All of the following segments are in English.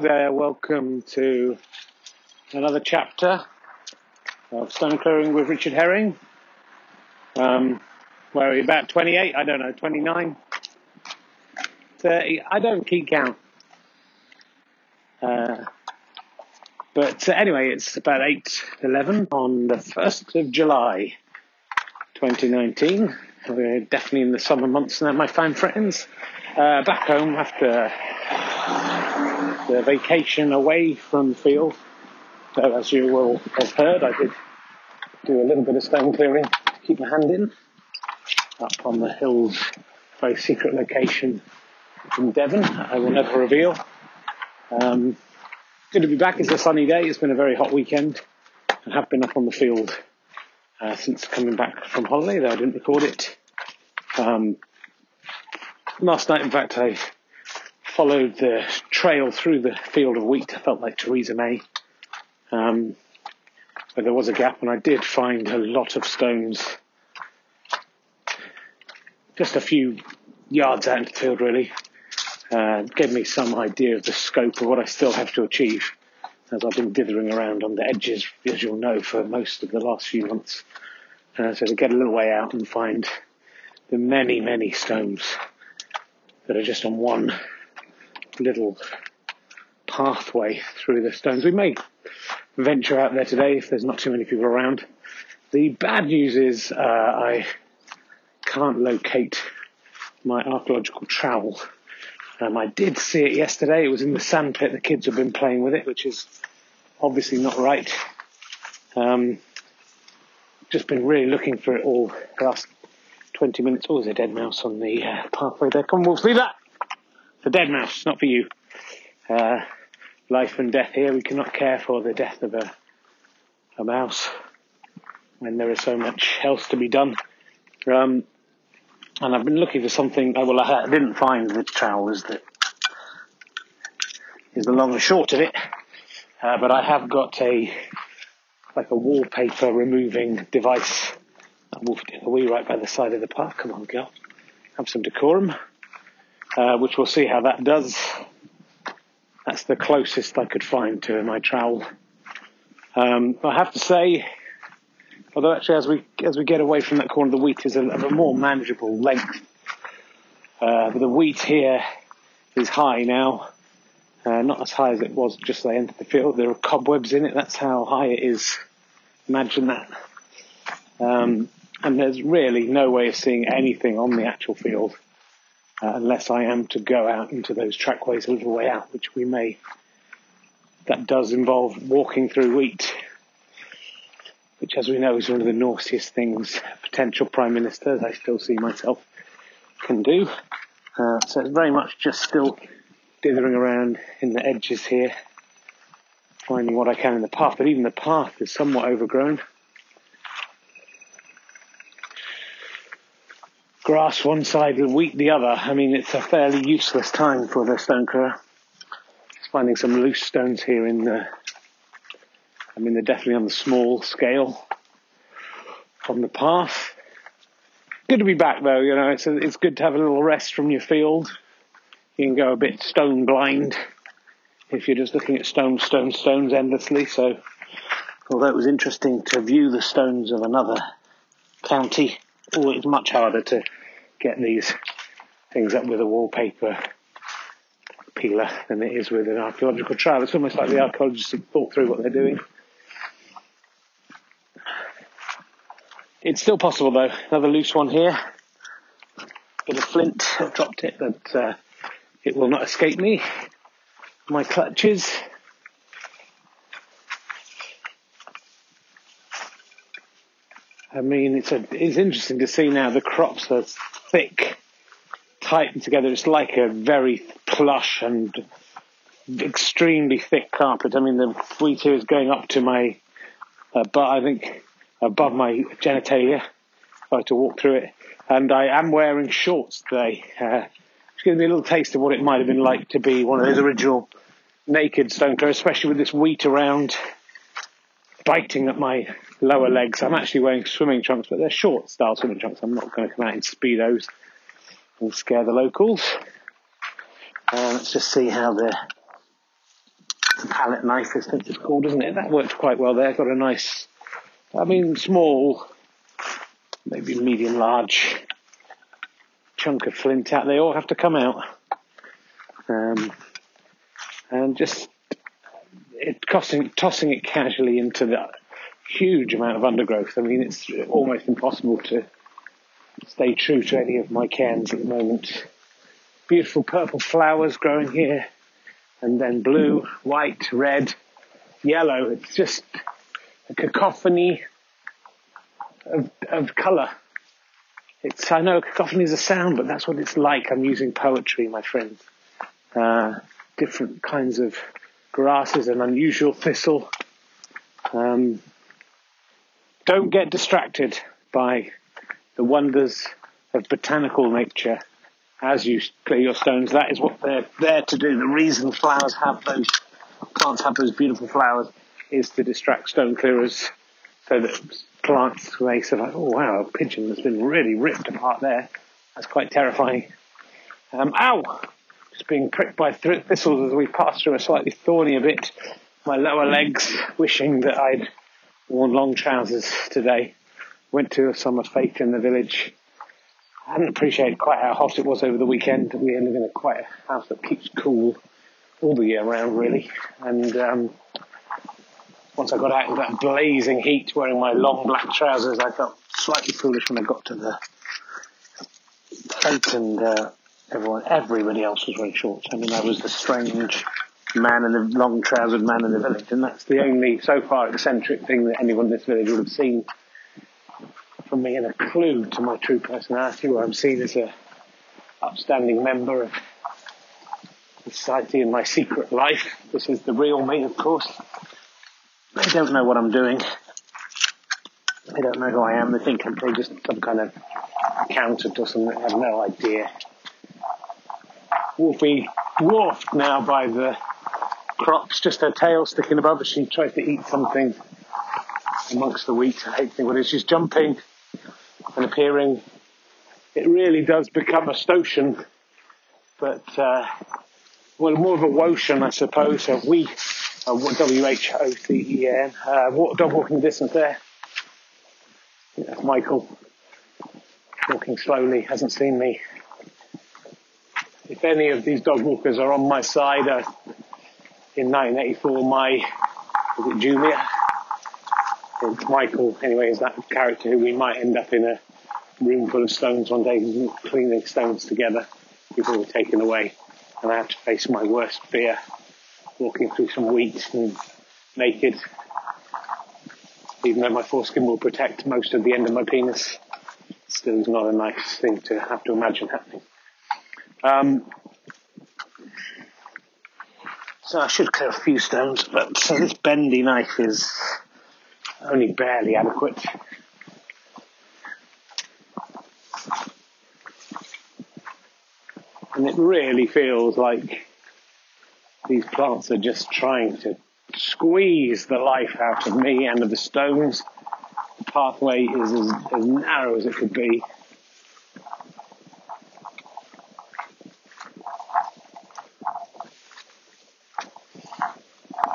There. Welcome to another chapter of Stone Clearing with Richard Herring. Um, where are we about 28? I don't know, 29? 30? I don't keep count. Uh, but uh, anyway, it's about 8.11 on the 1st of July 2019. We're definitely in the summer months now, my fine friends. Uh, back home after vacation away from field. So as you will have heard, I did do a little bit of stone clearing to keep my hand in up on the hills, very secret location in Devon. I will never reveal. Um, good to be back. It's a sunny day. It's been a very hot weekend. I have been up on the field uh, since coming back from holiday, though I didn't record it. Um, last night, in fact, I followed the trail through the field of wheat. I felt like Theresa May. Um, but there was a gap, and I did find a lot of stones. Just a few yards out into the field, really. Uh, gave me some idea of the scope of what I still have to achieve, as I've been dithering around on the edges, as you'll know, for most of the last few months. Uh, so to get a little way out and find the many, many stones that are just on one little pathway through the stones. We may venture out there today if there's not too many people around. The bad news is uh, I can't locate my archaeological trowel. Um, I did see it yesterday. It was in the sandpit. The kids have been playing with it, which is obviously not right. Um, just been really looking for it all the last 20 minutes. Oh, there's a dead mouse on the uh, pathway there. Come on, Wolf, leave that! A dead mouse, not for you. Uh, life and death here. We cannot care for the death of a, a mouse when there is so much else to be done. Um, and I've been looking for something. Well, I didn't find the trowel. Is the the long and short of it. Uh, but I have got a like a wallpaper removing device. I moved it away right by the side of the park. Come on, girl. Have some decorum. Uh, which we'll see how that does. That's the closest I could find to my trowel. Um, I have to say, although actually as we as we get away from that corner, the wheat is a, of a more manageable length. Uh, but the wheat here is high now, uh, not as high as it was just as I entered the field. There are cobwebs in it. That's how high it is. Imagine that. Um, and there's really no way of seeing anything on the actual field uh, unless I am to go out into those trackways a little way out, which we may. That does involve walking through wheat, which, as we know, is one of the naughtiest things potential prime ministers, I still see myself, can do. Uh, so it's very much just still dithering around in the edges here, finding what I can in the path, but even the path is somewhat overgrown. Grass one side and wheat the other. I mean, it's a fairly useless time for the stone clearer. Just finding some loose stones here in the, I mean, they're definitely on the small scale on the path. Good to be back though, you know, it's, a, it's good to have a little rest from your field. You can go a bit stone blind if you're just looking at stones, stones, stones endlessly. So, although it was interesting to view the stones of another county, oh, it's much harder to get these things up with a wallpaper peeler than it is with an archaeological trial. It's almost like the archaeologists have thought through what they're doing. It's still possible though. Another loose one here. Bit of flint. I've dropped it, but uh, it will not escape me. My clutches. I mean, it's a, it's interesting to see now the crops are thick, tight together. It's like a very plush and extremely thick carpet. I mean, the wheat here is going up to my, uh, but I think above my genitalia. If I had to walk through it, and I am wearing shorts today. Uh, it's giving me a little taste of what it might have been like to be one of those original naked stone clothes, especially with this wheat around biting at my lower legs. I'm actually wearing swimming trunks, but they're short style swimming trunks. I'm not going to come out in speedos and scare the locals. Uh, let's just see how the, the palette knife is, it's called, isn't it? That worked quite well there. Got a nice, I mean, small, maybe medium large chunk of flint out. They all have to come out. Um, and just it tossing it casually into the huge amount of undergrowth. I mean, it's almost impossible to stay true to any of my cairns at the moment. Beautiful purple flowers growing here, and then blue, white, red, yellow. It's just a cacophony of, of colour. It's, I know cacophony is a sound, but that's what it's like. I'm using poetry, my friends. Uh, different kinds of grasses, an unusual thistle. Um, don't get distracted by the wonders of botanical nature as you clear your stones. That is what they're there to do. The reason flowers have those plants have those beautiful flowers is to distract stone clearers so that plants may say, like, oh wow, a pigeon that's been really ripped apart there. That's quite terrifying. Um, ow! Just being pricked by thistles as we pass through a slightly thornier bit. My lower legs, wishing that I'd worn long trousers today. Went to a summer fete in the village. I hadn't appreciated quite how hot it was over the weekend. We live in a quite a house that keeps cool all the year round, really. And um, once I got out in that blazing heat wearing my long black trousers, I felt slightly foolish when I got to the fete and uh, everyone, everybody else was wearing shorts. I mean, I was the strange man in the long trousered man in the village, and that's the only so far eccentric thing that anyone in this village would have seen from me, and a clue to my true personality, where I'm seen as a upstanding member of society in my secret life. This is the real me, of course. They don't know what I'm doing. They don't know who I am. They think I'm probably just some kind of accountant or something. I have no idea. Wolfie dwarfed now by the crops, just her tail sticking above as she tries to eat something amongst the wheat. I hate to think what it is. She's jumping and appearing. It really does become a stotion, but uh, well, more of a wotion, I suppose. A we, a W H O C E N. Uh, dog walking distance there. That's Michael walking slowly. Hasn't seen me. If any of these dog walkers are on my side, uh, in 1984, my was it Julia? It's Michael. Anyway, is that character who we might end up in a room full of stones one day, cleaning stones together before we're taken away, and I have to face my worst fear, walking through some wheat and naked. Even though my foreskin will protect most of the end of my penis, still is not a nice thing to have to imagine happening. Um, so I should clear a few stones, but so this bendy knife is only barely adequate. And it really feels like these plants are just trying to squeeze the life out of me and of the stones. The pathway is as, as narrow as it could be.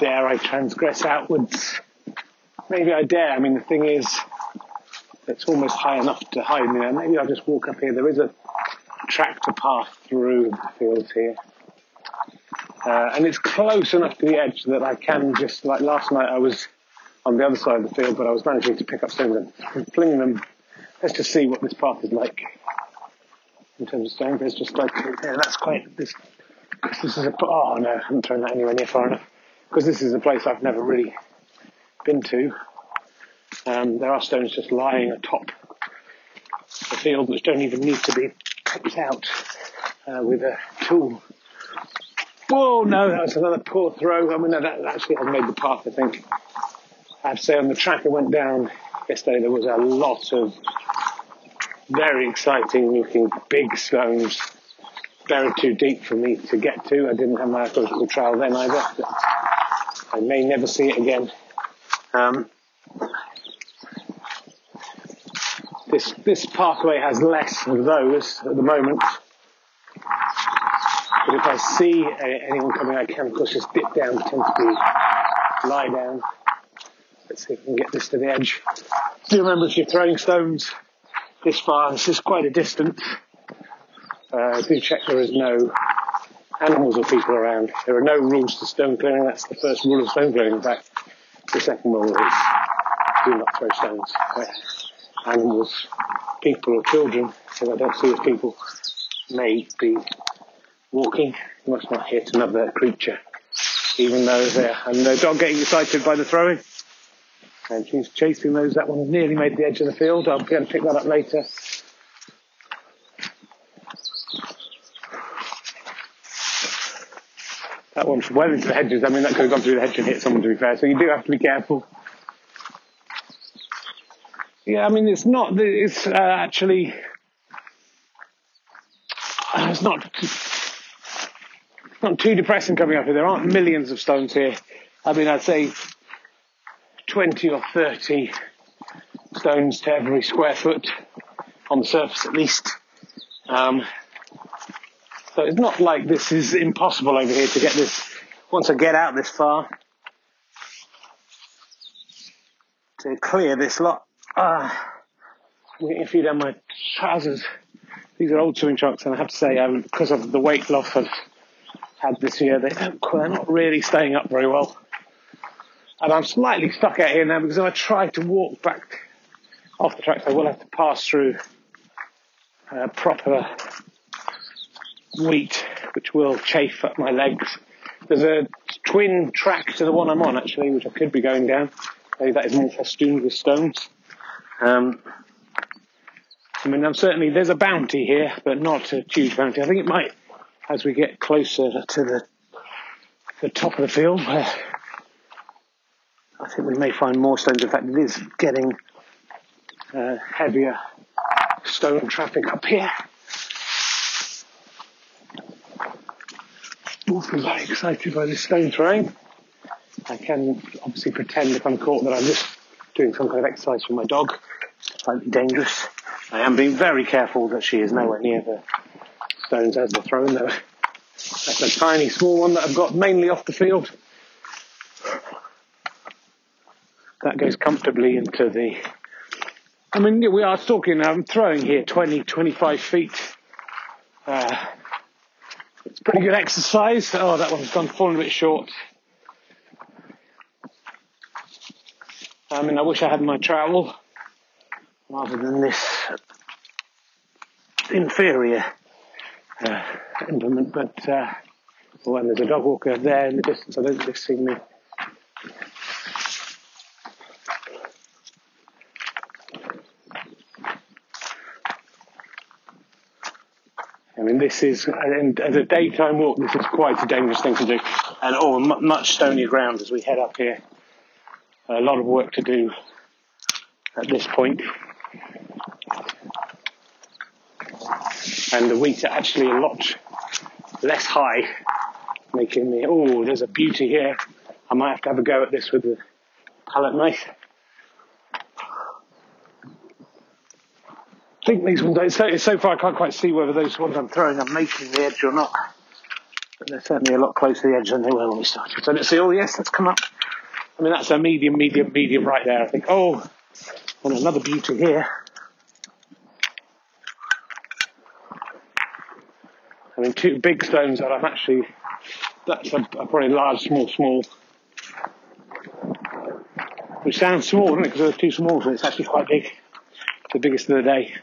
Dare I transgress outwards? Maybe I dare. I mean, the thing is, it's almost high enough to hide me there. Maybe I'll just walk up here. There is a tractor path through the fields here. Uh, and it's close enough to the edge that I can just, like last night, I was on the other side of the field, but I was managing to pick up stones and fling them. Let's just see what this path is like in terms of stones. There's just like, yeah, that's quite, this, this is a, oh no, I haven't thrown that anywhere near far enough because this is a place I've never really been to. Um, there are stones just lying atop the field which don't even need to be picked out uh, with a tool. Whoa, no, that was another poor throw. I mean, that actually has made the path, I think. I have to say, on the track I went down yesterday, there was a lot of very exciting looking big stones buried too deep for me to get to. I didn't have my archaeological trowel then either. I may never see it again. Um, this this parkway has less of those at the moment. But if I see anyone coming, I can of course just dip down, pretend to be lie down. Let's see if we can get this to the edge. Do remember if you're throwing stones this far, this is quite a distance. Uh, do check there is no animals or people around. There are no rules to stone clearing. That's the first rule of stone clearing. In fact, the second rule is do not throw stones where animals, people or children, who I don't see as people, may be walking. You must not hit another creature, even though they're, and the dog getting excited by the throwing. And she's chasing those. That one nearly made the edge of the field. I'll be able to pick that up later. That one's well into the hedges. I mean, that could have gone through the hedge and hit someone, to be fair. So you do have to be careful. Yeah, I mean, it's not, it's uh, actually, uh, it's not, not too depressing coming up here. There aren't millions of stones here. I mean, I'd say 20 or 30 stones to every square foot on the surface at least. Um, so it's not like this is impossible over here to get this, once I get out this far, to clear this lot. Uh, I'm getting a few down my trousers. These are old swimming trunks and I have to say, um, because of the weight loss I've had this year, they don't, they're not really staying up very well. And I'm slightly stuck out here now because if I try to walk back off the tracks, I will have to pass through uh, proper wheat, which will chafe at my legs. There's a twin track to the one I'm on actually, which I could be going down. Maybe that is more festooned with stones. Um, I mean, I'm certainly there's a bounty here, but not a huge bounty. I think it might, as we get closer to the the top of the field, where I think we may find more stones. In fact, it is getting uh, heavier stone traffic up here. Very excited by this stone throwing. I can obviously pretend if I'm caught that I'm just doing some kind of exercise for my dog. Slightly dangerous. I am being very careful that she is nowhere near the stones as they're thrown though. That's a tiny small one that I've got mainly off the field. That goes comfortably into the I mean, we are talking, I'm throwing here 20, 25 feet. Uh, it's pretty good exercise. Oh, that one's gone falling a bit short. I mean, I wish I had my trowel rather than this inferior uh, implement, but uh, when there's a dog walker there in the distance, I don't think they've seen me. Mean, this is, and as a daytime walk, this is quite a dangerous thing to do. And oh, much stony ground as we head up here. A lot of work to do at this point. And the wheat are actually a lot less high, making me, oh, there's a beauty here. I might have to have a go at this with the palette knife. Think these ones, so, so far I can't quite see whether those ones I'm throwing are making the edge or not. But they're certainly a lot closer to the edge than they were when we started. So let's see, oh yes, let's come up. I mean, that's a medium, medium, medium right there, I think. Oh, and another beauty here. I mean, two big stones that I'm actually, that's a, a probably large, small, small. Which sounds small, doesn't it? Because they're too small, but it's actually quite big. The biggest of the day.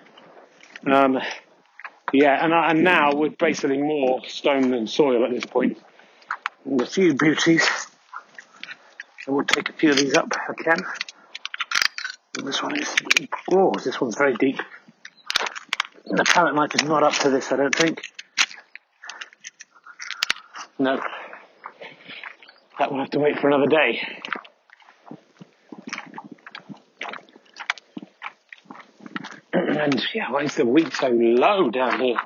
Um, yeah, and, and now we're basically more stone than soil at this point. And a few beauties. I will take a few of these up if I can. This one is, oh, this one's very deep. The palette knife is not up to this, I don't think. No. That will have to wait for another day. And yeah, why is the wheat so low down here?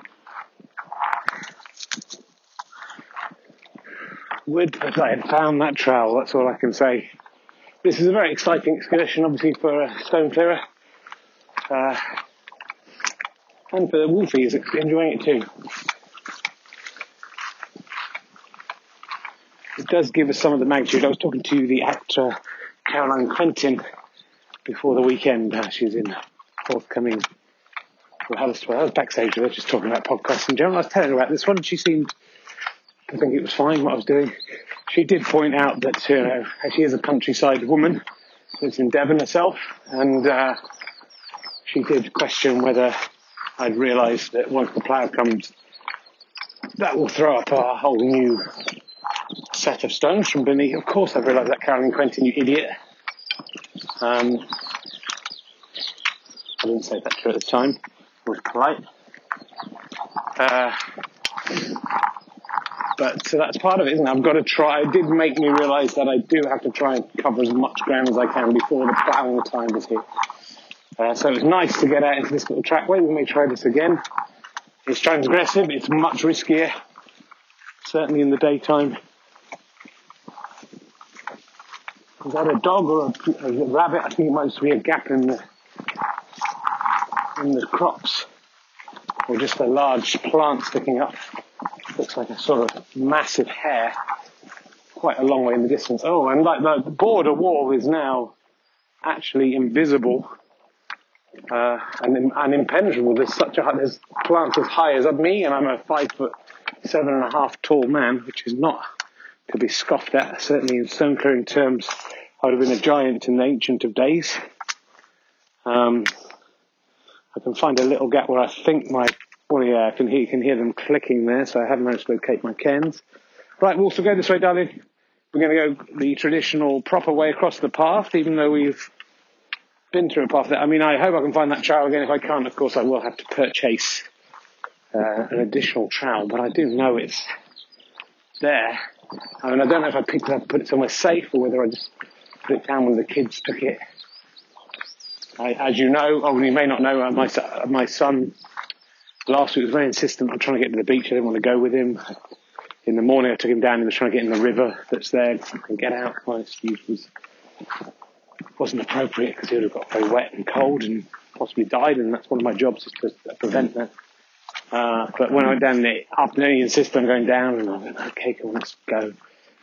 Would that I had found that trowel, that's all I can say. This is a very exciting excursion, obviously, for a stone clearer. Uh, and for the Wolfie, is enjoying it too. It does give us some of the magnitude. I was talking to the actor Caroline Quentin before the weekend. Uh, she's in forthcoming was, well, I was backstage with her just talking about podcasts in general. I was telling her about this one. She seemed to think it was fine what I was doing. She did point out that, you know, she is a countryside woman, lives in Devon herself, and uh, she did question whether I'd realised that once the plough comes, that will throw up a whole new set of stones from beneath. Of course, I realised that, Caroline Quentin, you idiot. Um, I didn't say that to her at the time was polite. Uh, but so that's part of it, isn't it? I've got to try. It did make me realise that I do have to try and cover as much ground as I can before the ploughing time is here. Uh, so it was nice to get out into this little trackway. We may try this again. It's transgressive. It's much riskier, certainly in the daytime. Is that a dog or a, a rabbit? I think it might just be a gap in the in the crops, or just a large plant sticking up. Looks like a sort of massive hair, quite a long way in the distance. Oh, and like the border wall is now actually invisible uh, and, and impenetrable. There's such a there's plants as high as me, and I'm a five foot seven and a half tall man, which is not to be scoffed at. Certainly in stone clearing terms, I would have been a giant in the ancient of days. Um, I can find a little gap where I think my, well, yeah, I can hear, you can hear them clicking there, so I haven't managed to locate my cairns. Right, we'll also go this way, darling. We're going to go the traditional, proper way across the path, even though we've been through a path there. I mean, I hope I can find that trowel again. If I can't, of course, I will have to purchase uh, an additional trowel, but I do know it's there. I mean, I don't know if I picked it up put it somewhere safe or whether I just put it down when the kids took it I, as you know, oh, you may not know, uh, my, my son last week was very insistent on trying to get to the beach. I didn't want to go with him. In the morning, I took him down. He was trying to get in the river that's there and get out. My excuse was wasn't appropriate because he would have got very wet and cold and possibly died. And that's one of my jobs is to prevent that. Uh, but when I went down the afternoon, he insisted on going down, and I went, okay, come on, let's go.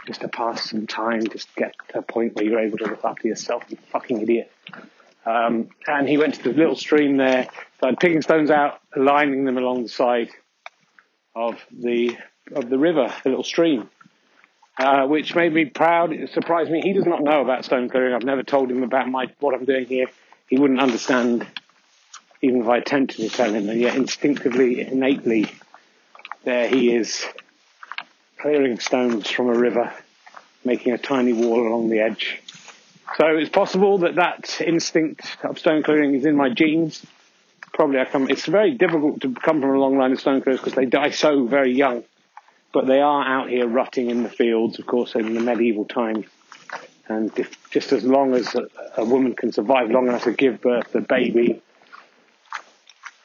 Just to pass some time, just get to a point where you're able to look after yourself, you fucking idiot. Um, and he went to the little stream there, started picking stones out, lining them along the side of the of the river, the little stream, uh, which made me proud. It surprised me. He does not know about stone clearing. I've never told him about my what I'm doing here. He wouldn't understand, even if I attempted to tell him. And yet, instinctively, innately, there he is, clearing stones from a river, making a tiny wall along the edge so it's possible that that instinct of stone clearing is in my genes. Probably I come. It's very difficult to come from a long line of stone clearers because they die so very young. But they are out here rutting in the fields, of course, in the medieval times. And if, just as long as a, a, woman can survive long enough to give birth to a baby,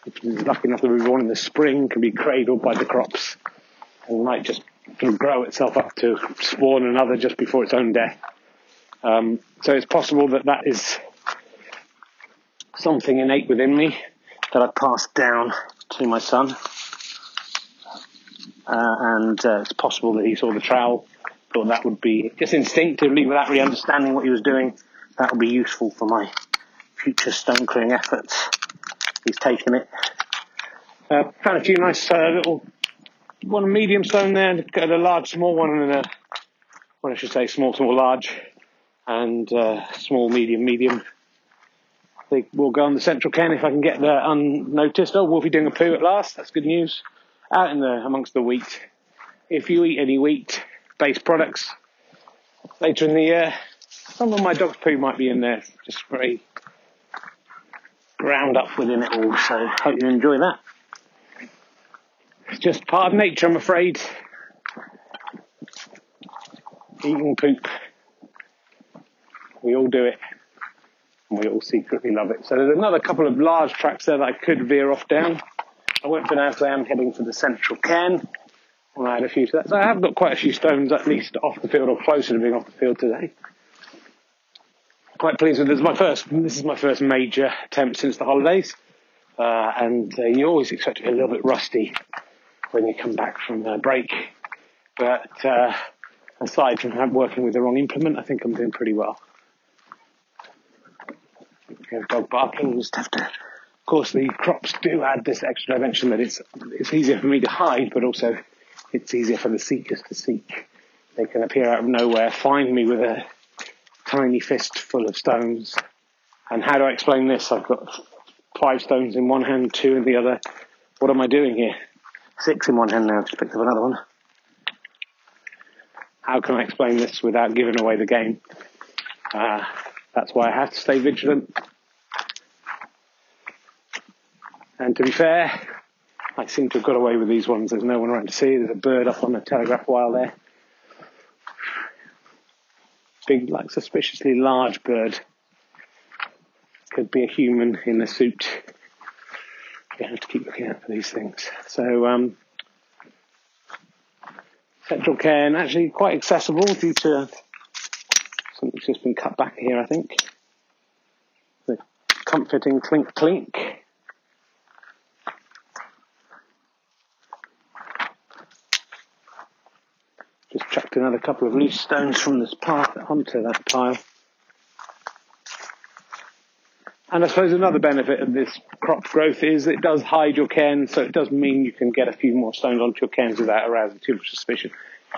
if she's lucky enough to be born in the spring, can be cradled by the crops and might just grow itself up to spawn another just before its own death. Um, so it's possible that that is something innate within me that I passed down to my son. Uh, and uh, it's possible that he saw the trowel, thought that would be just instinctively, without really understanding what he was doing, that would be useful for my future stone clearing efforts. He's taken it. Uh, found a few nice uh, little, one medium stone there, a large, small one, and a, what I should say, small, small, large and uh, small, medium, medium. I think we'll go on the central cairn if I can get there unnoticed. Oh, Wolfie doing a poo at last. That's good news. Out in the amongst the wheat. If you eat any wheat-based products later in the year, some of my dog's poo might be in there. Just very ground up within it all. So hope you enjoy that. It's just part of nature, I'm afraid. Eating poop. We all do it. And we all secretly love it. So there's another couple of large tracks there that I could veer off down. I won't for now, so I am heading for the central. And I had a few to that. So I have got quite a few stones at least off the field or closer to being off the field today. Quite pleased with this. My first, this is my first major attempt since the holidays. Uh, and uh, you always expect to be a little bit rusty when you come back from a break. But uh, aside from working with the wrong implement, I think I'm doing pretty well. You have dog barking, just have to. Of course, the crops do add this extra dimension that it's it's easier for me to hide, but also it's easier for the seekers to seek. They can appear out of nowhere, find me with a tiny fist full of stones. And how do I explain this? I've got five stones in one hand, two in the other. What am I doing here? Six in one hand now, just picked up another one. How can I explain this without giving away the game? Uh, that's why I have to stay vigilant. And to be fair, I seem to have got away with these ones. There's no one around to see. There's a bird up on the telegraph wire there. Big, like suspiciously large bird. Could be a human in a suit. You have to keep looking out for these things. So, um, Central Cairn actually quite accessible due to something's just been cut back here, I think. The comforting clink clink. Another couple of loose stones from this path onto that pile. And I suppose another benefit of this crop growth is it does hide your cairn, so it does mean you can get a few more stones onto your cairns without arousing too much suspicion.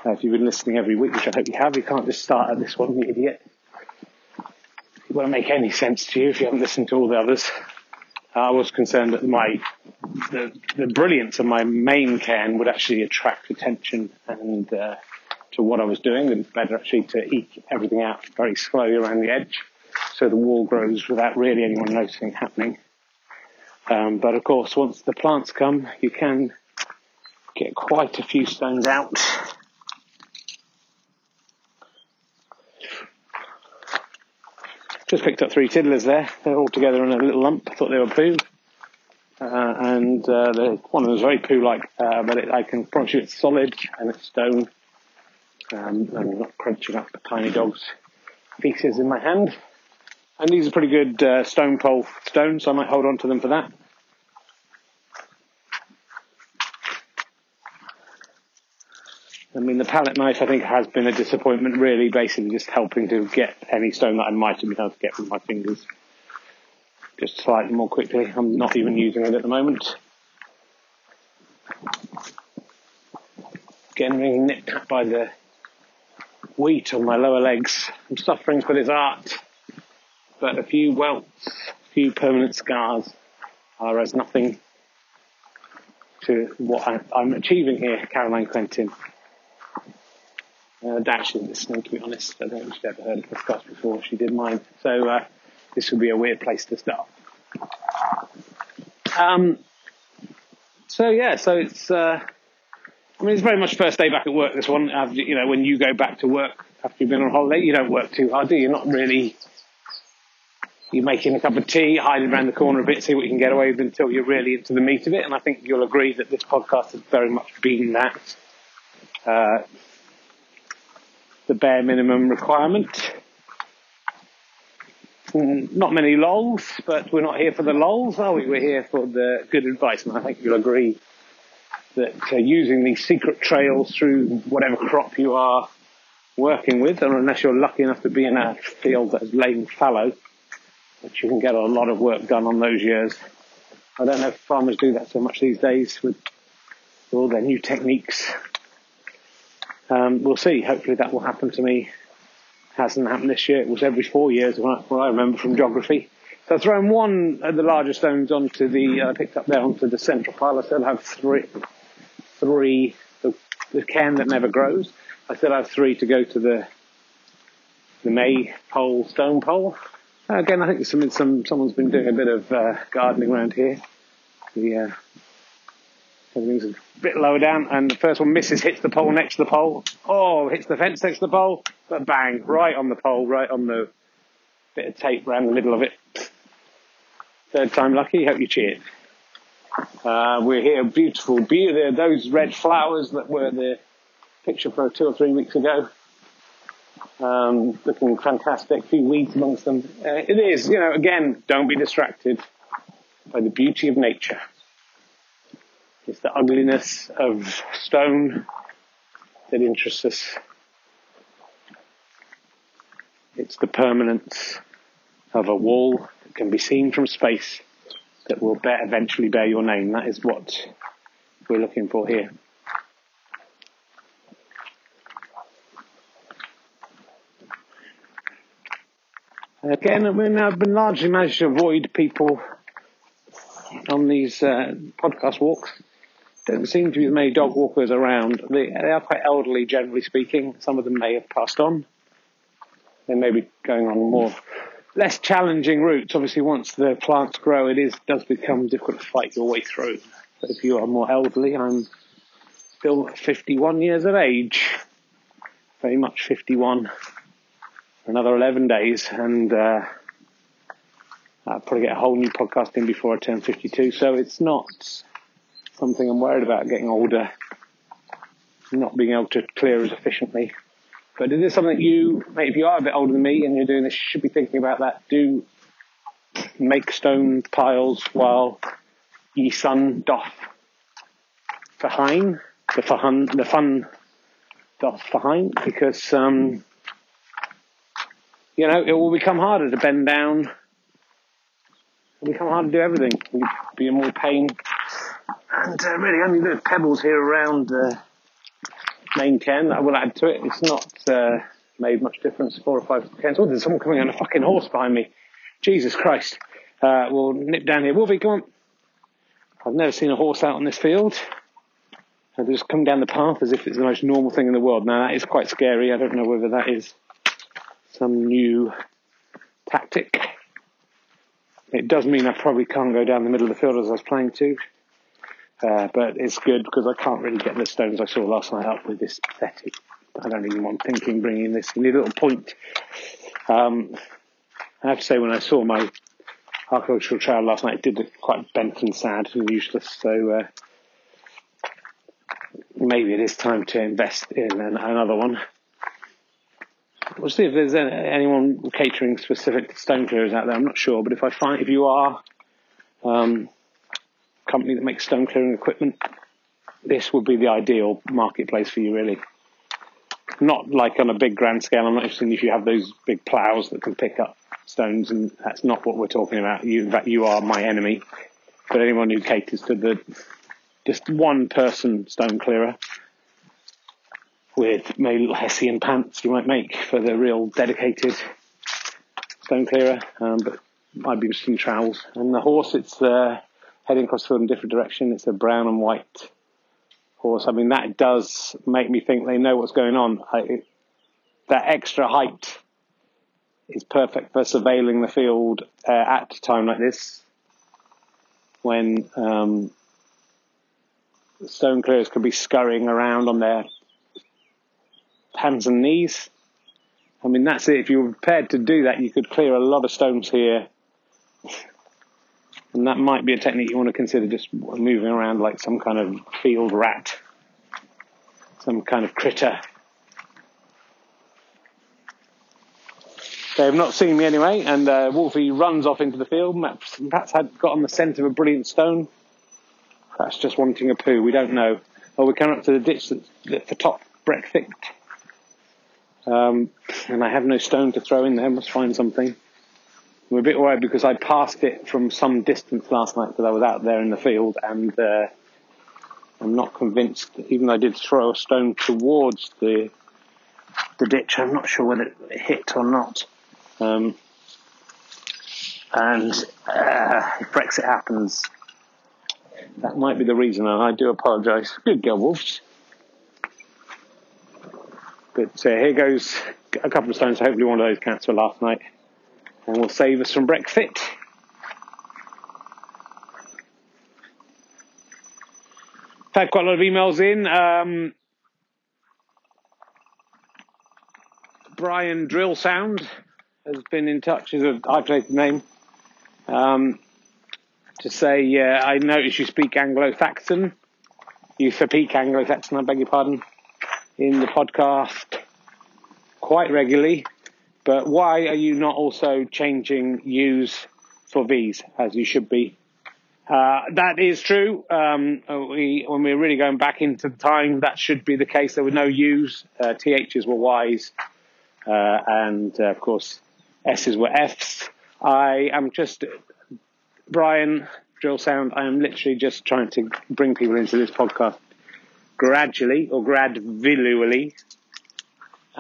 Uh, if you've been listening every week, which I hope you have, you can't just start at this one, you idiot. It won't make any sense to you if you haven't listened to all the others. I was concerned that my the, the brilliance of my main cairn would actually attract attention and uh, to what I was doing, and it's better actually to eke everything out very slowly around the edge, so the wall grows without really anyone noticing happening. Um, but of course, once the plants come, you can get quite a few stones out. Just picked up three tiddlers there. They're all together in a little lump. I thought they were poo. Uh, and uh, one of them is very poo-like, uh, but it, I can promise you it's solid and it's stone. Um, I'm not crunching up the tiny dog's feces in my hand. And these are pretty good uh, stone pole stones, so I might hold on to them for that. I mean, the palette knife I think has been a disappointment. Really, basically just helping to get any stone that I might have been able to get with my fingers just slightly more quickly. I'm not even using it at the moment. Getting really nipped by the wheat on my lower legs. I'm suffering for this art, but a few welts, a few permanent scars are as nothing to what I'm achieving here, Caroline Quentin. Uh, Dash isn't listening, to be honest. I don't think she'd ever heard of podcast before. She did mine. So uh, this would be a weird place to start. Um, so yeah, so it's. Uh, I mean, it's very much first day back at work. This one, you know, when you go back to work after you've been on holiday, you don't work too hard, do you? You're not really. You're making a cup of tea, hiding around the corner a bit, see what you can get away with until you're really into the meat of it. And I think you'll agree that this podcast has very much been that. Uh, the bare minimum requirement. Not many lols, but we're not here for the lols, are we? We're here for the good advice, and I think you'll agree that uh, using these secret trails through whatever crop you are working with, or unless you're lucky enough to be in a field that is laying fallow, which you can get a lot of work done on those years. I don't know if farmers do that so much these days with all their new techniques. Um, we'll see. Hopefully that will happen to me. Hasn't happened this year. It was every four years, what I remember from geography. So I've thrown one of the larger stones onto the, uh, picked up there onto the central pile. I still have three, three, the, the cairn that never grows. I still have three to go to the, the May pole, stone pole. Again, I think some, some someone's been doing a bit of uh, gardening around here. The uh, everything's a bit lower down, and the first one misses, hits the pole next to the pole. Oh, hits the fence next to the pole, but bang, right on the pole, right on the bit of tape around the middle of it. Third time lucky. Hope you cheered. Uh, we're here, beautiful, beautiful. Those red flowers that were the picture for two or three weeks ago. Um, looking fantastic. A few weeds amongst them. Uh, it is, you know, again, don't be distracted by the beauty of nature. It's the ugliness of stone that interests us. It's the permanence of a wall that can be seen from space that will eventually bear your name. That is what we're looking for here. Again, I've been largely managed to avoid people on these uh, podcast walks. Don't seem to be many dog walkers around. They, they are quite elderly, generally speaking. Some of them may have passed on. They may be going on more less challenging routes. Obviously, once the plants grow, it is does become difficult to fight your way through. But if you are more elderly, I'm still 51 years of age, very much 51. Another 11 days, and uh, I'll probably get a whole new podcast in before I turn 52. So it's not something I'm worried about getting older, not being able to clear as efficiently. But it is something that you, if you are a bit older than me and you're doing this, you should be thinking about that. Do make stone piles while ye sun doth verheim, the fun, the fun doth verheim, because, um, you know, it will become harder to bend down. It will become harder to do everything. You'll be in more pain. And uh, really, only the pebbles here around uh, main cairn I will add to it. It's not uh, made much difference. Four or five cairns. Oh, there's someone coming on a fucking horse behind me. Jesus Christ. Uh, we'll nip down here. Wolfie, come on. I've never seen a horse out on this field. They just come down the path as if it's the most normal thing in the world. Now that is quite scary. I don't know whether that is some new tactic. It does mean I probably can't go down the middle of the field as I was planning to. Uh, but it's good because I can't really get the stones I saw last night up with this pathetic. I don't even want thinking bringing this in a little point. Um, I have to say, when I saw my archaeological trail last night, it did look quite bent and sad and useless. So uh, maybe it is time to invest in an, another one. We'll see if there's anyone catering specific to stone clearers out there. I'm not sure, but if I find if you are. Um, company that makes stone clearing equipment, this would be the ideal marketplace for you, really. Not like on a big grand scale. I'm not interested if you have those big plows that can pick up stones, and that's not what we're talking about. You, in fact, you are my enemy. But anyone who caters to the just one person stone clearer with maybe little Hessian pants you might make for the real dedicated stone clearer, um, but might be interesting trowels. And the horse, it's uh, heading across the field in a different direction. It's a brown and white horse. I mean, that does make me think they know what's going on. I, that extra height is perfect for surveilling the field uh, at a time like this, when um, stone clearers could be scurrying around on their hands and knees. I mean, that's it. If you were prepared to do that, you could clear a lot of stones here and that might be a technique you want to consider just moving around like some kind of field rat, some kind of critter. They have not seen me anyway, and uh, Wolfie runs off into the field. Perhaps had got on the scent of a brilliant stone. Perhaps just wanting a poo. We don't know. Oh, we're coming up to the ditch that's the top breadth Um, and I have no stone to throw in there. Must find something. I'm a bit worried because I passed it from some distance last night because I was out there in the field and uh, I'm not convinced, even though I did throw a stone towards the the ditch, I'm not sure whether it hit or not. Um, and uh, if Brexit happens, that might be the reason, and I do apologise. Good girl, Wolves. But uh, here goes a couple of stones. Hopefully, one of those cats for last night and will save us from Brexit. I've Had quite a lot of emails in. Um, Brian Drill Sound has been in touch. Is a hyphenated name. Um, to say, uh, I notice you speak Anglo-Saxon. You speak Anglo-Saxon, I beg your pardon, in the podcast quite regularly. But why are you not also changing U's for V's as you should be? Uh, that is true. Um, we, when we're really going back into the time, that should be the case. There were no U's, uh, TH's were Y's, uh, and uh, of course S's were F's. I am just Brian Drill Sound. I am literally just trying to bring people into this podcast gradually or gradually.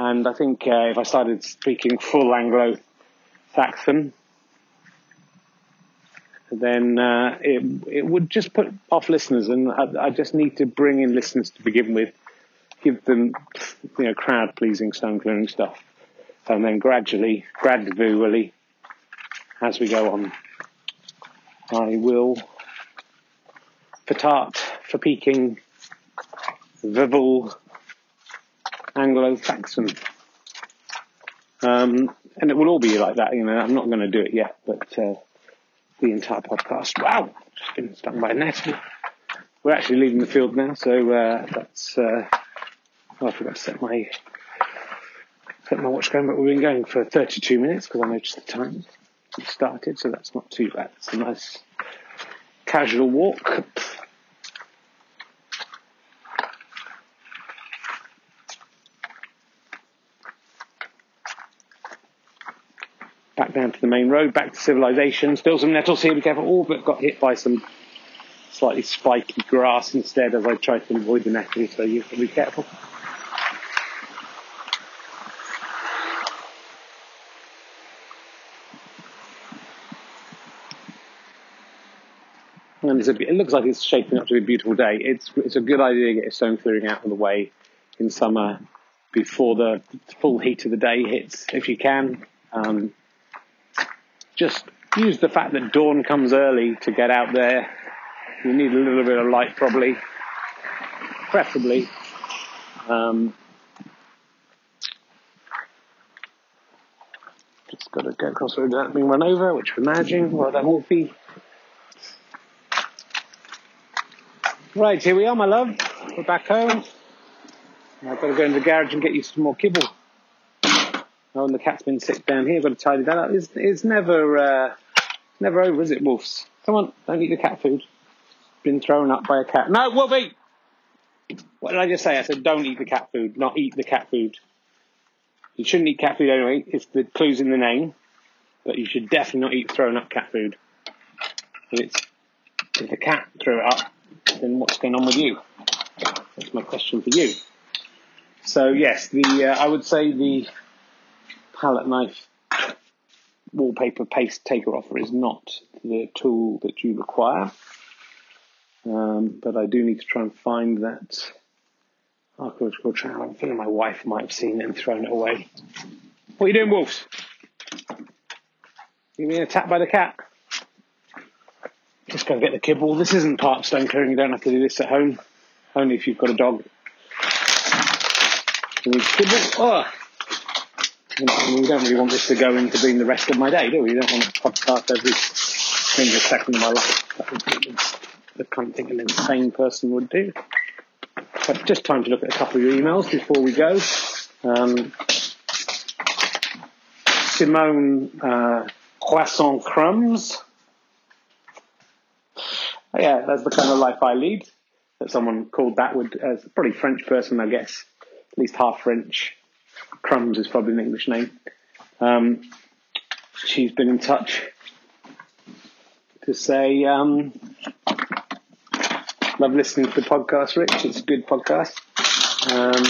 And I think uh, if I started speaking full Anglo Saxon, then uh, it, it would just put off listeners. And I, I, just need to bring in listeners to begin with, give them, you know, crowd pleasing stone clearing stuff. And then gradually, gradually, as we go on, I will Petart for Peking Vival Anglo-Saxon. Um, and it will all be like that, you know, I'm not going to do it yet, but uh, the entire podcast. Wow, just been stung by a net. We're actually leaving the field now, so uh, that's. Uh, oh, I forgot to set my set my watch going, but we've been going for 32 minutes because I noticed the time it started, so that's not too bad. It's a nice casual walk. back down to the main road, back to civilization. Still some nettles here, be careful. All but got hit by some slightly spiky grass instead as I tried to avoid the nettles, so you have to be careful. And a, it looks like it's shaping up to be a beautiful day. It's it's a good idea to get a stone clearing out of the way in summer before the full heat of the day hits, if you can. Um, just use the fact that dawn comes early to get out there. You need a little bit of light, probably, preferably. Um, just got to go across the road without being run over, which we're managing. Well, that will be. Right, here we are, my love. We're back home. I've got to go into the garage and get you some more kibble. Oh, and the cat's been sick down here. I've got to tidy that up. It's, it's never, uh, never over, is it, Wolves? Come on, don't eat the cat food. Been thrown up by a cat. No, Wolfie! What did I just say? I said don't eat the cat food, not eat the cat food. You shouldn't eat cat food anyway. It's the clues in the name, but you should definitely not eat thrown up cat food. If it's if the cat threw it up, then what's going on with you? That's my question for you. So yes, the uh, I would say the palette knife wallpaper paste taker offer is not the tool that you require. Um, but I do need to try and find that archaeological trowel. I'm feeling my wife might have seen it and thrown it away. What are you doing, wolves? You mean attacked by the cat? Just go and get the kibble. This isn't part stone clearing. You don't have to do this at home. Only if you've got a dog. You need kibble. Oh, you know, we don't really want this to go into being the rest of my day, do we? We don't want to podcast every single second of my life. That would be the kind of thing an insane person would do. But just time to look at a couple of your emails before we go. Um, Simone uh, Croissant Crumbs. Oh, yeah, that's the kind of life I lead. That someone called that would, uh, probably French person, I guess, at least half French. Crumbs is probably an English name. Um, she's been in touch to say, um, love listening to the podcast, Rich. It's a good podcast. Um,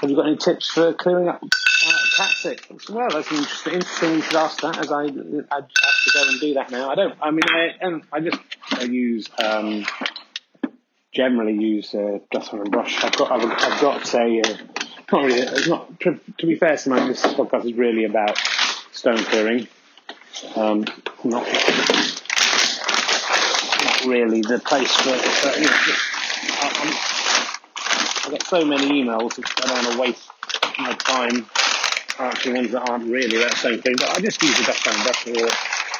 have you got any tips for clearing up uh, cat? Well, that's interesting. Interesting you should ask that, as I I have to go and do that now. I don't. I mean, I I just I use um, generally use uh, dustpan and brush. I've got I've, I've got a not really. It's not. To, to be fair, Simone, this podcast is really about stone clearing. um, not not really the place for. But, you know, I, I get so many emails, I don't want to waste my time answering ones that aren't really that same thing. But I just use a dustpan brush, or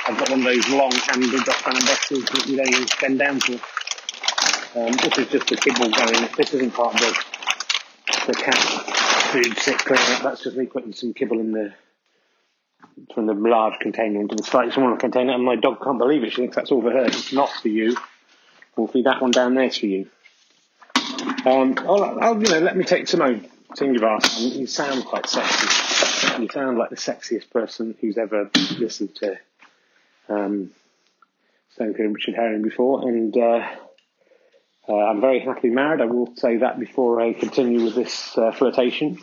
I've got one of those long-handled dustpan brushes that you don't even bend down for. Um, this is just a kibble going. This isn't part of the, the cat food sit cleaning up. That's just me putting some kibble in the from the large container into the slightly smaller container, and my dog can't believe it. She thinks that's all for her. It's not for you. We'll Wolfie, that one down there's for you. Um, I'll, I'll, you know, let me take Simone. Seeing you've asked, you sound quite sexy. You sound like the sexiest person who's ever listened to um, Stone and Richard Herring before, and uh, I'm very happily married. I will say that before I continue with this uh, flirtation.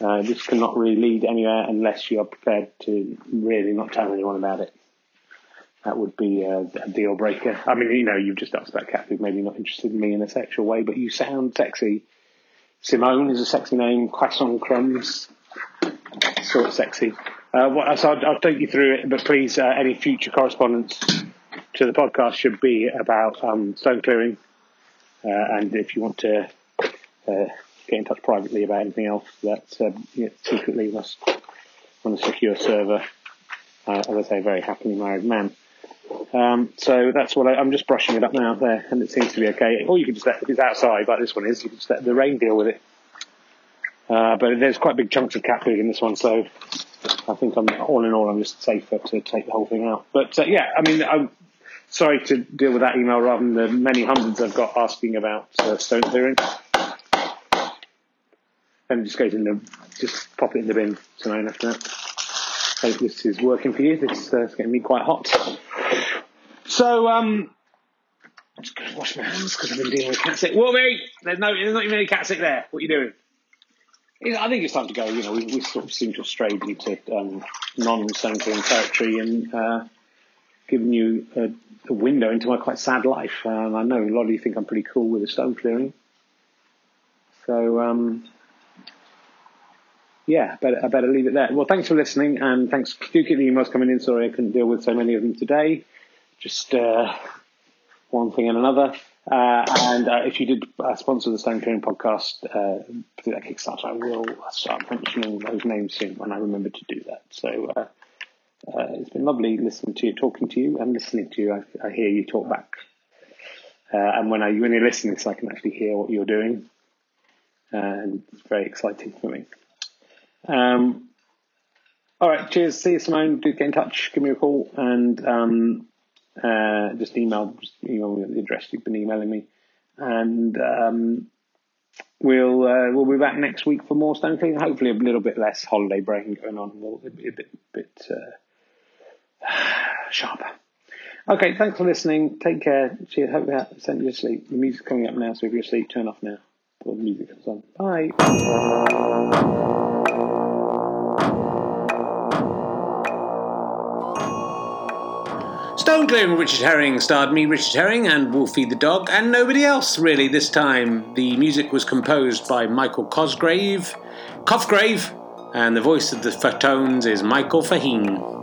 Uh, this cannot really lead anywhere unless you are prepared to really not tell anyone about it. That would be a, deal breaker. I mean, you know, you've just asked about cat food, maybe not interested in me in a sexual way, but you sound sexy. Simone is a sexy name. Croissant crumbs, sort of sexy. Uh, well, so I'll, I'll, take you through it, but please, uh, any future correspondence to the podcast should be about um, stone clearing. Uh, and if you want to uh, get in touch privately about anything else that um, know, secretly must on a secure server. Uh, as I say, very happily married man. Um, so that's what I, am just brushing it up now there, and it seems to be okay. Or you can just let it's outside, like this one is, you can just let the rain deal with it. Uh, but there's quite big chunks of cat food in this one, so I think I'm all in all, I'm just safer to take the whole thing out. But uh, yeah, I mean, I'm sorry to deal with that email rather than the many hundreds I've got asking about uh, stone clearing and just goes in the just pop it in the bin tonight after that. Hope this is working for you. This uh, is getting me quite hot. So um, I'm just going to wash my hands because I've been dealing with cat sick. Wolfie, there's no, there's not even any cat sick there. What are you doing? I think it's time to go. You know, we, we sort of seem to have strayed into um, non-stone territory and uh, given you a, a, window into my quite sad life. And I know a lot of you think I'm pretty cool with the stone clearing. So um, yeah, better, I better leave it there. Well, thanks for listening, and thanks. Do keep the emails coming in. Sorry, I couldn't deal with so many of them today. Just uh, one thing and another. Uh, and uh, if you did uh, sponsor the Stone Clearing podcast uh, that Kickstarter, I will start mentioning those names soon when I remember to do that. So uh, uh, it's been lovely listening to you, talking to you, and listening to you. I, I hear you talk back, and when I when you're listening, so I can actually hear what you're doing, and it's very exciting for me. Um, all right, cheers. See you, Simone. Do get in touch. Give me a call and um, uh, just email just email me the address you've been emailing me, and um, we'll uh, we'll be back next week for more stone cleaning. Hopefully, a little bit less holiday brain going on. We'll be a bit bit uh, sharper. Okay, thanks for listening. Take care. Cheers. Hope that sent you to sleep. The music's coming up now, so if you're asleep, turn off now the music comes on. Bye. Stone Clearing Richard Herring starred me, Richard Herring, and Wolfie the dog, and nobody else really this time. The music was composed by Michael Cosgrave, Cofgrave, and the voice of the Fatones is Michael Faheen.